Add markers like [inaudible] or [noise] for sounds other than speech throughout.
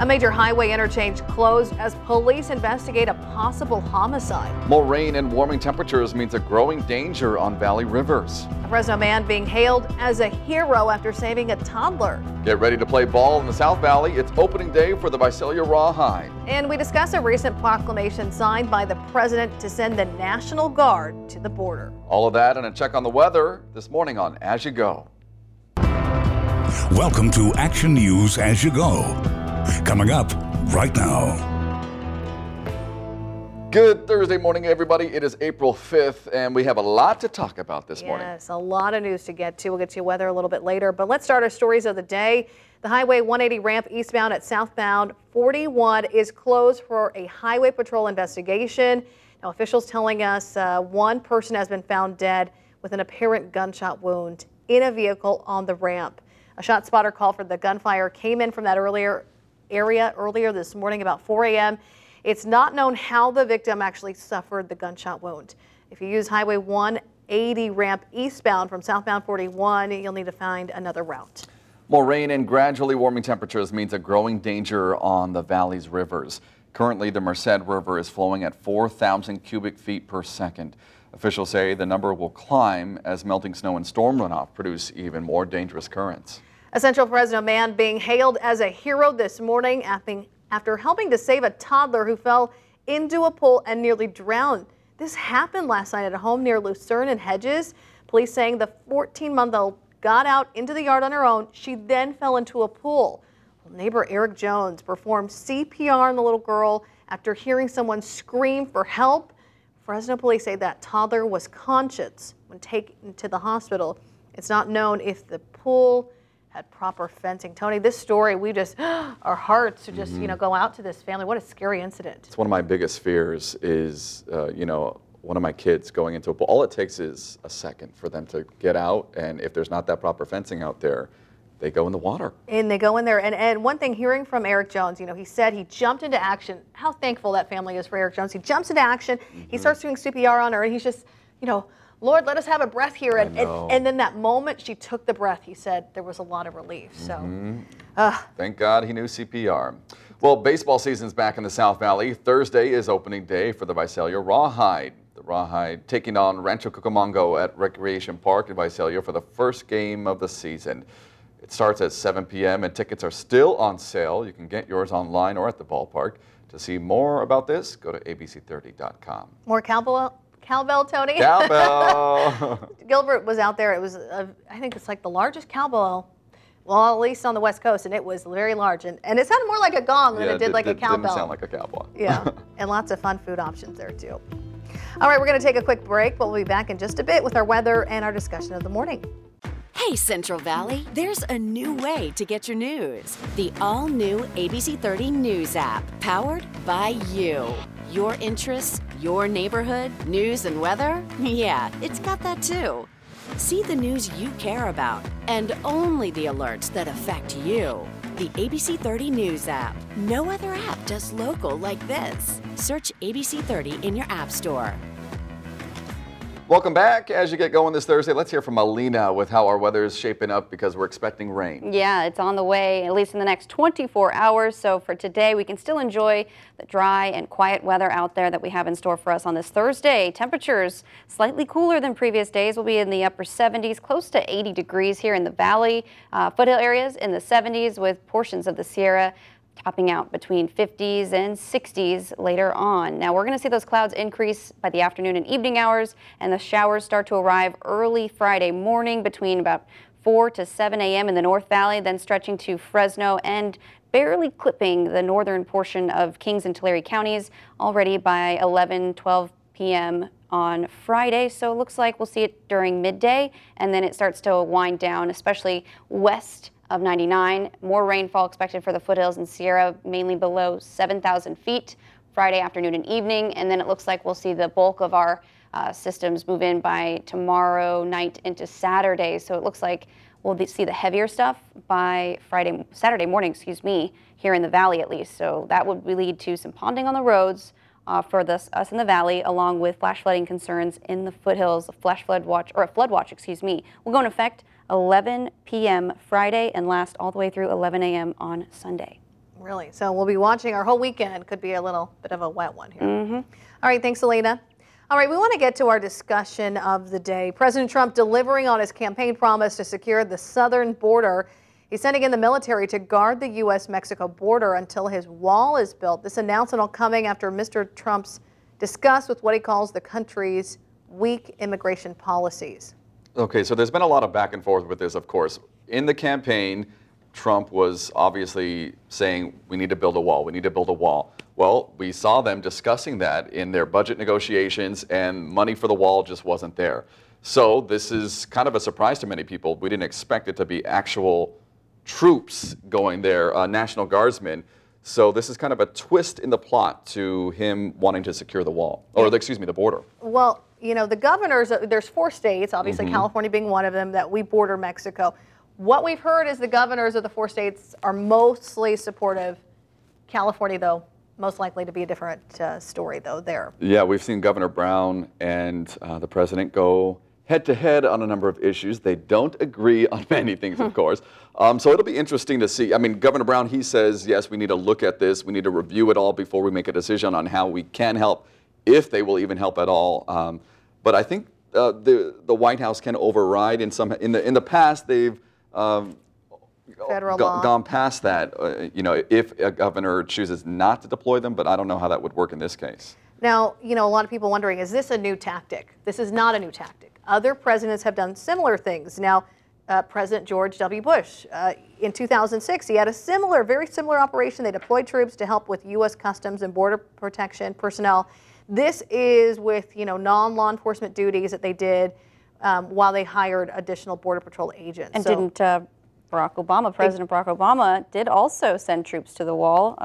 A major highway interchange closed as police investigate a possible homicide. More rain and warming temperatures means a growing danger on valley rivers. A Fresno man being hailed as a hero after saving a toddler. Get ready to play ball in the South Valley. It's opening day for the Visalia Rawhide. And we discuss a recent proclamation signed by the president to send the National Guard to the border. All of that and a check on the weather this morning on As You Go. Welcome to Action News As You Go. Coming up right now. Good Thursday morning, everybody. It is April 5th, and we have a lot to talk about this morning. Yes, a lot of news to get to. We'll get to weather a little bit later, but let's start our stories of the day. The Highway 180 ramp eastbound at southbound 41 is closed for a highway patrol investigation. Now, officials telling us uh, one person has been found dead with an apparent gunshot wound in a vehicle on the ramp. A shot spotter call for the gunfire came in from that earlier area earlier this morning about 4 a.m. It's not known how the victim actually suffered the gunshot wound. If you use Highway 180 ramp eastbound from southbound 41, you'll need to find another route. More rain and gradually warming temperatures means a growing danger on the valley's rivers. Currently, the Merced River is flowing at 4,000 cubic feet per second. Officials say the number will climb as melting snow and storm runoff produce even more dangerous currents. A Central Fresno man being hailed as a hero this morning after helping to save a toddler who fell into a pool and nearly drowned. This happened last night at a home near Lucerne and Hedges. Police saying the 14 month old got out into the yard on her own. She then fell into a pool. Well, neighbor Eric Jones performed CPR on the little girl after hearing someone scream for help. Fresno police say that toddler was conscious when taken to the hospital. It's not known if the pool had proper fencing. Tony, this story, we just, [gasps] our hearts are just, mm-hmm. you know, go out to this family. What a scary incident. It's one of my biggest fears is, uh, you know, one of my kids going into a pool. All it takes is a second for them to get out, and if there's not that proper fencing out there, they go in the water. And they go in there. And, and one thing, hearing from Eric Jones, you know, he said he jumped into action. How thankful that family is for Eric Jones. He jumps into action. Mm-hmm. He starts doing CPR on her, and he's just, you know, Lord, let us have a breath here. And, and, and, then that moment she took the breath, he said there was a lot of relief. So, mm-hmm. uh, thank God he knew CPR. Well, baseball season's back in the South Valley. Thursday is opening day for the Visalia Rawhide. The Rawhide taking on Rancho Cucamonga at Recreation Park in Visalia for the first game of the season. It starts at 7 p.m. and tickets are still on sale. You can get yours online or at the ballpark. To see more about this, go to abc30.com. More cowboy cowbell, Tony. Cowbell. [laughs] Gilbert was out there. It was, a, I think it's like the largest cowbell, well, at least on the West Coast, and it was very large. And, and it sounded more like a gong than it did, like a cowbell. It didn't sound like a cowbell. [laughs] yeah, and lots of fun food options there, too. All right, we're going to take a quick break, but we'll be back in just a bit with our weather and our discussion of the morning. Hey, Central Valley, there's a new way to get your news. The all new ABC 30 News app, powered by you. Your interests, your neighborhood, news and weather? Yeah, it's got that too. See the news you care about and only the alerts that affect you. The ABC 30 News app. No other app does local like this. Search ABC 30 in your App Store. Welcome back. As you get going this Thursday, let's hear from Alina with how our weather is shaping up because we're expecting rain. Yeah, it's on the way, at least in the next 24 hours. So for today, we can still enjoy the dry and quiet weather out there that we have in store for us on this Thursday. Temperatures slightly cooler than previous days. will be in the upper 70s, close to 80 degrees here in the valley. Uh, foothill areas in the 70s with portions of the Sierra topping out between 50s and 60s later on. Now we're going to see those clouds increase by the afternoon and evening hours, and the showers start to arrive early Friday morning between about 4 to 7 a.m. in the North Valley, then stretching to Fresno and barely clipping the northern portion of Kings and Tulare counties already by 11, 12 p.m. on Friday. So it looks like we'll see it during midday, and then it starts to wind down, especially west of 99. More rainfall expected for the foothills and Sierra, mainly below 7,000 feet Friday afternoon and evening. And then it looks like we'll see the bulk of our uh, systems move in by tomorrow night into Saturday. So it looks like we'll see the heavier stuff by Friday, Saturday morning, excuse me, here in the valley at least. So that would lead to some ponding on the roads. Uh, for this, us in the valley, along with flash flooding concerns in the foothills, a flash flood watch, or a flood watch, excuse me, will go in effect 11 p.m. Friday and last all the way through 11 a.m. on Sunday. Really? So we'll be watching our whole weekend. Could be a little bit of a wet one here. All right, thanks, Elena. All right, we want to get to our discussion of the day. President Trump delivering on his campaign promise to secure the southern border. He's sending in the military to guard the U.S. Mexico border until his wall is built. This announcement all coming after Mr. Trump's discuss with what he calls the country's weak immigration policies. Okay, so there's been a lot of back and forth with this, of course. In the campaign, Trump was obviously saying we need to build a wall, we need to build a wall. Well, we saw them discussing that in their budget negotiations, and money for the wall just wasn't there. So this is kind of a surprise to many people. We didn't expect it to be actual troops going there, uh, National Guardsmen. So this is kind of a twist in the plot to him wanting to secure the wall, or the, excuse me, the border. Well, you know, the governors, uh, there's four states, obviously California being one of them, that we border Mexico. What we've heard is the governors of the four states are mostly supportive. California, though, most likely to be a different uh, story, though, there. Yeah, we've seen Governor Brown and uh, the president go head to head on a number of issues. They don't agree on [laughs] many things, of course. Um, so it'll be interesting to see. I mean, Governor Brown, he says, yes, we need to look at this. We need to review it all before we make a decision on how we can help, if they will even help at all. Um, but I think uh, the the White House can override in some in the in the past they've. Um, Federal go- law. gone past that, uh, you know, if a governor chooses not to deploy them, but I don't know how that would work in this case. Now, you know, a lot of people wondering, is this a new tactic? This is not a new tactic. Other presidents have done similar things. Now, uh, President George W. Bush, uh, in 2006, he had a similar, very similar operation. They deployed troops to help with U.S. Customs and Border Protection personnel. This is with, you know, non-law enforcement duties that they did um, while they hired additional Border Patrol agents. And So- didn't uh, Barack Obama, President Barack Obama, did also send troops to the wall.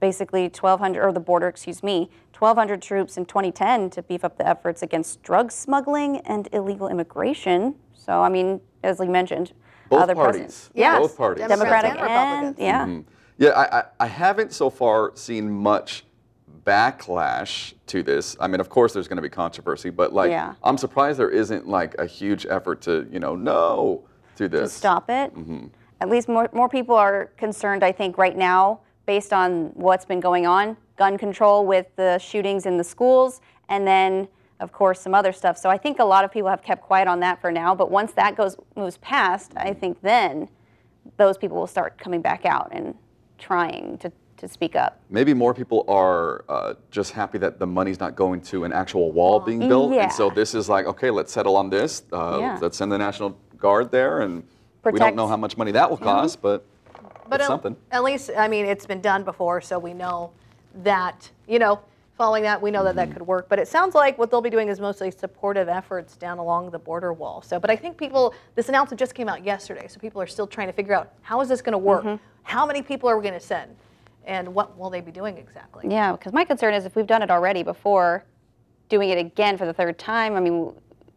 Basically, 1,200, or the border, excuse me, 1,200 troops in 2010 to beef up the efforts against drug smuggling and illegal immigration. So, I mean, as we mentioned, Both other parties. presidents. Yes, Both parties. Democratic and and, Republicans. yeah. Yeah, I, I, I haven't so far seen much backlash to this. I mean, of course, there's going to be controversy, but like, Yeah. I'm surprised there isn't like a huge effort to, you know, no to to this. stop it. Mm-hmm. At least more, more people are concerned, I think, right now, based on what's been going on gun control with the shootings in the schools, and then, of course, some other stuff. So I think a lot of people have kept quiet on that for now. But once that goes moves past, I think then those people will start coming back out and trying to, to speak up. Maybe more people are uh, just happy that the money's not going to an actual wall being built, and so this is like, okay, let's settle on this. Uh, Yeah. Let's send the National Guard there, and we don't know how much money that will cost, but, But it's at, something. at least, I mean, it's been done before, so we know that, you know, following that, we know that Mm-hmm. that could work. But it sounds like what they'll be doing is mostly supportive efforts down along the border wall. So, but I think people, this announcement just came out yesterday, so people are still trying to figure out how is this going to work? Mm-hmm. How many people are we going to send? And what will they be doing exactly? Yeah, because my concern is if we've done it already before, doing it again for the third time. I mean,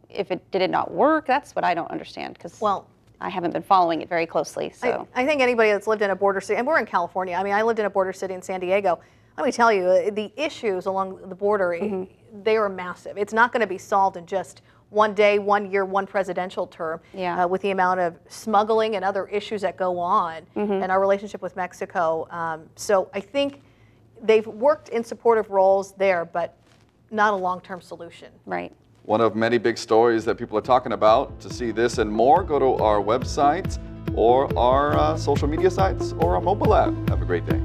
if it did it not work, that's what I don't understand. Because Well, I haven't been following it very closely. So I, I think anybody that's lived in a border city, and we're in California. I mean, I lived in a border city in San Diego. Let me tell you, uh, the issues along the border, eh, Mm-hmm. they are massive. It's not going to be solved in just one day, one year, one presidential term. Yeah. Uh, with the amount of smuggling and other issues that go on, Mm-hmm. and our relationship with Mexico. Um, so I think they've worked in supportive roles there, but not a long-term solution. right. One of many big stories that people are talking about. To see this and more, go to our website or our uh, social media sites or our mobile app. Have a great day.